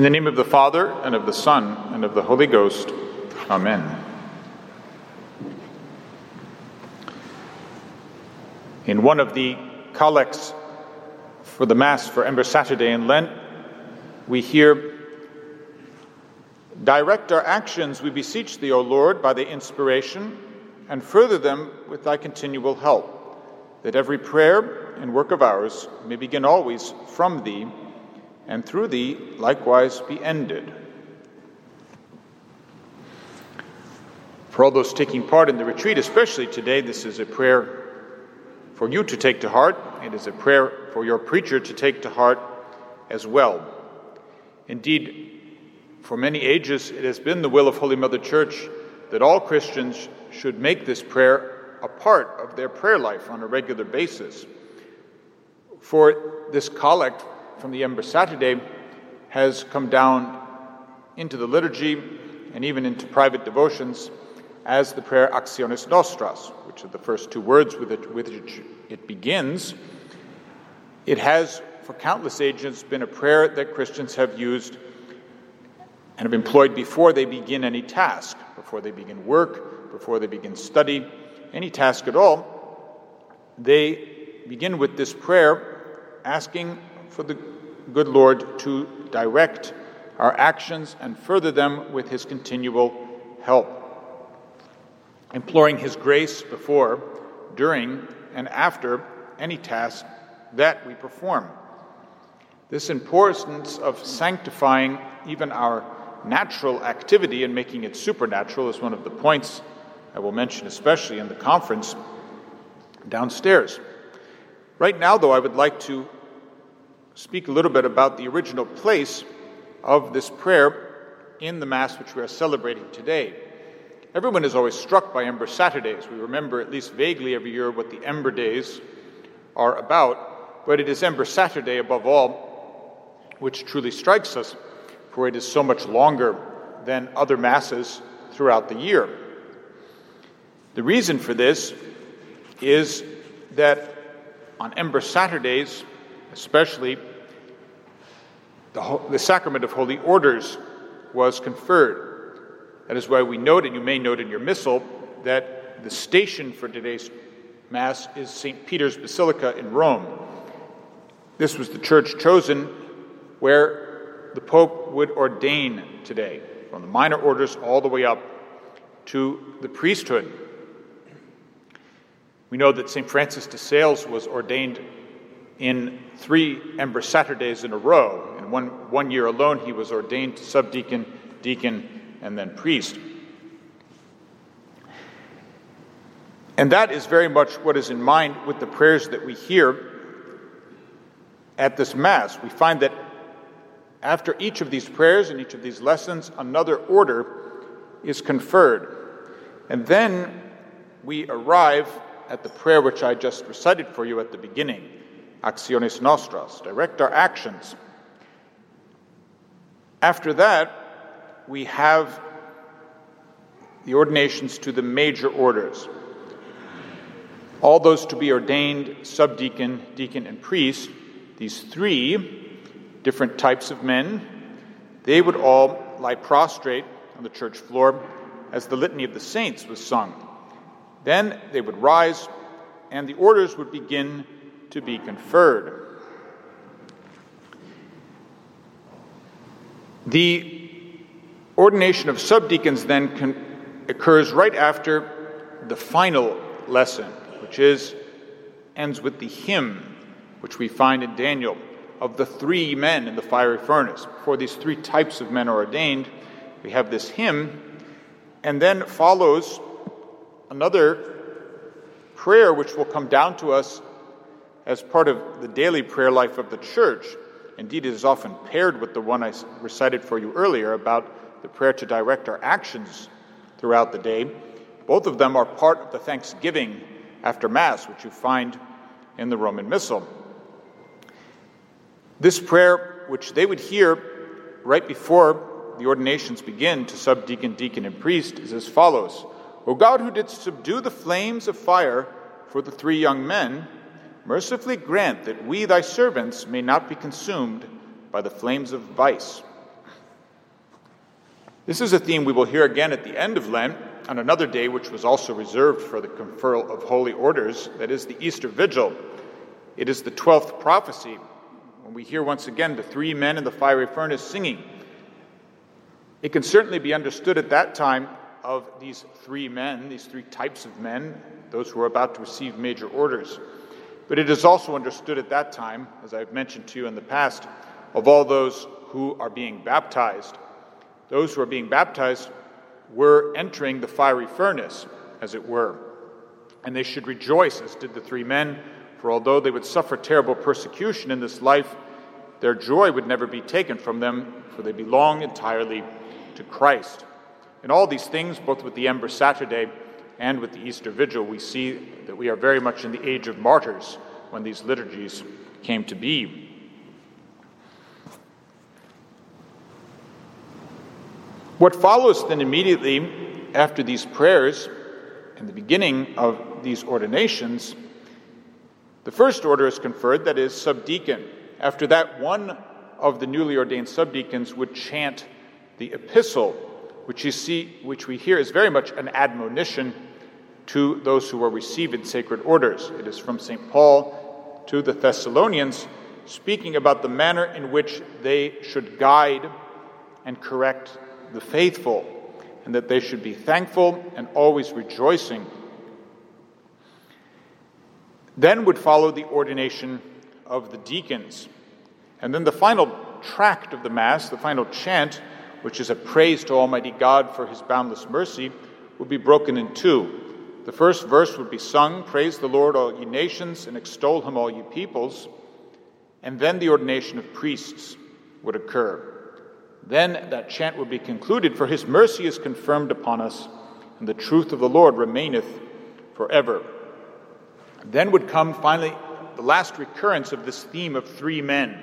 In the name of the Father, and of the Son, and of the Holy Ghost. Amen. In one of the collects for the Mass for Ember Saturday in Lent, we hear Direct our actions, we beseech thee, O Lord, by the inspiration, and further them with thy continual help, that every prayer and work of ours may begin always from thee and through thee likewise be ended. For all those taking part in the retreat, especially today, this is a prayer for you to take to heart. It is a prayer for your preacher to take to heart as well. Indeed, for many ages, it has been the will of Holy Mother Church that all Christians should make this prayer a part of their prayer life on a regular basis. For this collect from the Ember Saturday has come down into the liturgy and even into private devotions as the prayer Actiones Nostras, which are the first two words with, it, with which it begins. It has, for countless ages, been a prayer that Christians have used and have employed before they begin any task, before they begin work, before they begin study, any task at all. They begin with this prayer asking for the good Lord to direct our actions and further them with his continual help. Imploring his grace before, during, and after any task that we perform. This importance of sanctifying even our natural activity and making it supernatural is one of the points I will mention, especially in the conference downstairs. Right now, though, I would like to speak a little bit about the original place of this prayer in the Mass which we are celebrating today. Everyone is always struck by Ember Saturdays. We remember, at least vaguely every year, what the Ember Days are about, but it is Ember Saturday above all which truly strikes us, for it is so much longer than other Masses throughout the year. The reason for this is that on Ember Saturdays, especially, the, the sacrament of holy orders was conferred. That is why we note, and you may note in your missal, that the station for today's Mass is St. Peter's Basilica in Rome. This was the church chosen where the Pope would ordain today, from the minor orders all the way up to the priesthood. We know that St. Francis de Sales was ordained in three Ember Saturdays in a row. One, one year alone, he was ordained subdeacon, deacon, and then priest. And that is very much what is in mind with the prayers that we hear at this Mass. We find that after each of these prayers and each of these lessons, another order is conferred. And then we arrive at the prayer which I just recited for you at the beginning actiones nostras, direct our actions. After that, we have the ordinations to the major orders. All those to be ordained subdeacon, deacon, and priest, these three different types of men, they would all lie prostrate on the church floor as the Litany of the Saints was sung. Then they would rise, and the orders would begin to be conferred. The ordination of subdeacons then con- occurs right after the final lesson, which is ends with the hymn, which we find in Daniel, of the three men in the fiery furnace. Before these three types of men are ordained, we have this hymn, and then follows another prayer which will come down to us as part of the daily prayer life of the church. Indeed, it is often paired with the one I recited for you earlier about the prayer to direct our actions throughout the day. Both of them are part of the thanksgiving after Mass, which you find in the Roman Missal. This prayer, which they would hear right before the ordinations begin to subdeacon, deacon, and priest, is as follows O God, who didst subdue the flames of fire for the three young men, mercifully grant that we, thy servants, may not be consumed by the flames of vice. This is a theme we will hear again at the end of Lent on another day which was also reserved for the conferral of holy orders, that is the Easter Vigil. It is the 12th prophecy when we hear once again the three men in the fiery furnace singing. It can certainly be understood at that time of these three men, these three types of men, those who are about to receive major orders. But it is also understood at that time, as I've mentioned to you in the past, of all those who are being baptized. Those who are being baptized were entering the fiery furnace, as it were. And they should rejoice, as did the three men, for although they would suffer terrible persecution in this life, their joy would never be taken from them, for they belong entirely to Christ. In all these things, both with the Ember Saturday and with the Easter Vigil, we see that we are very much in the age of martyrs when these liturgies came to be. What follows then immediately after these prayers and the beginning of these ordinations, the first order is conferred, that is, subdeacon. After that, one of the newly ordained subdeacons would chant the epistle, which you see, which we hear is very much an admonition to those who are receiving sacred orders. It is from St. Paul to the Thessalonians, speaking about the manner in which they should guide and correct the faithful, and that they should be thankful and always rejoicing. Then would follow the ordination of the deacons. And then the final tract of the Mass, the final chant, which is a praise to Almighty God for his boundless mercy, would be broken in two. The first verse would be sung, Praise the Lord, all ye nations, and extol him, all ye peoples. And then the ordination of priests would occur. Then that chant would be concluded, For his mercy is confirmed upon us, and the truth of the Lord remaineth forever. Then would come finally the last recurrence of this theme of three men,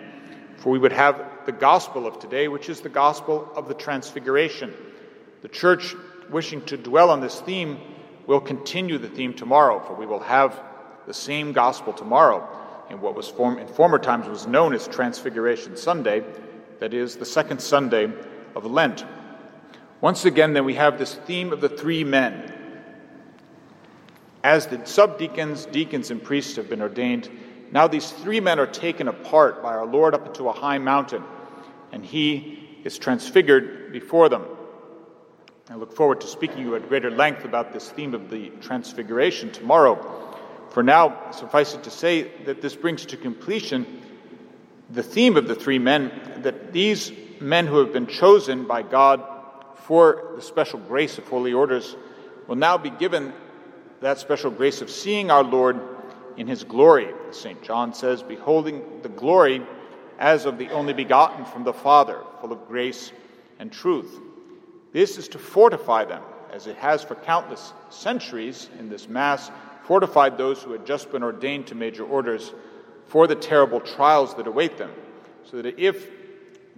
for we would have the gospel of today, which is the gospel of the Transfiguration. The church, wishing to dwell on this theme, will continue the theme tomorrow, for we will have the same gospel tomorrow in what was form, in former times was known as Transfiguration Sunday, that is, the second Sunday of Lent. Once again, then, we have this theme of the three men. As the subdeacons, deacons, and priests have been ordained, now these three men are taken apart by our Lord up into a high mountain, and he is transfigured before them. I look forward to speaking to you at greater length about this theme of the transfiguration tomorrow. For now, suffice it to say that this brings to completion the theme of the three men that these men who have been chosen by God for the special grace of holy orders will now be given that special grace of seeing our Lord in his glory. St. John says, beholding the glory as of the only begotten from the Father, full of grace and truth. This is to fortify them, as it has for countless centuries in this Mass, fortified those who had just been ordained to major orders for the terrible trials that await them, so that if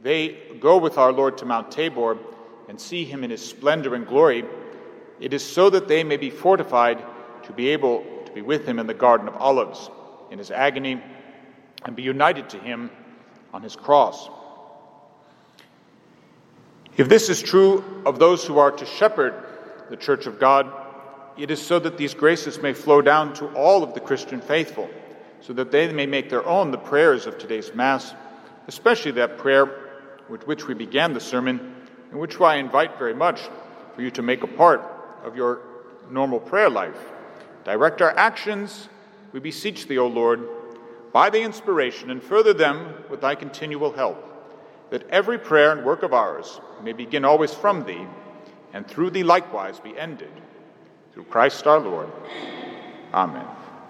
they go with our Lord to Mount Tabor and see him in his splendor and glory, it is so that they may be fortified to be able to be with him in the Garden of Olives, in his agony, and be united to him on his cross. If this is true of those who are to shepherd the Church of God, it is so that these graces may flow down to all of the Christian faithful so that they may make their own the prayers of today's Mass, especially that prayer with which we began the sermon, and which I invite very much for you to make a part of your normal prayer life. Direct our actions, we beseech thee, O Lord, by the inspiration, and further them with thy continual help, that every prayer and work of ours may begin always from thee, and through thee likewise be ended. Through Christ our Lord. Amen.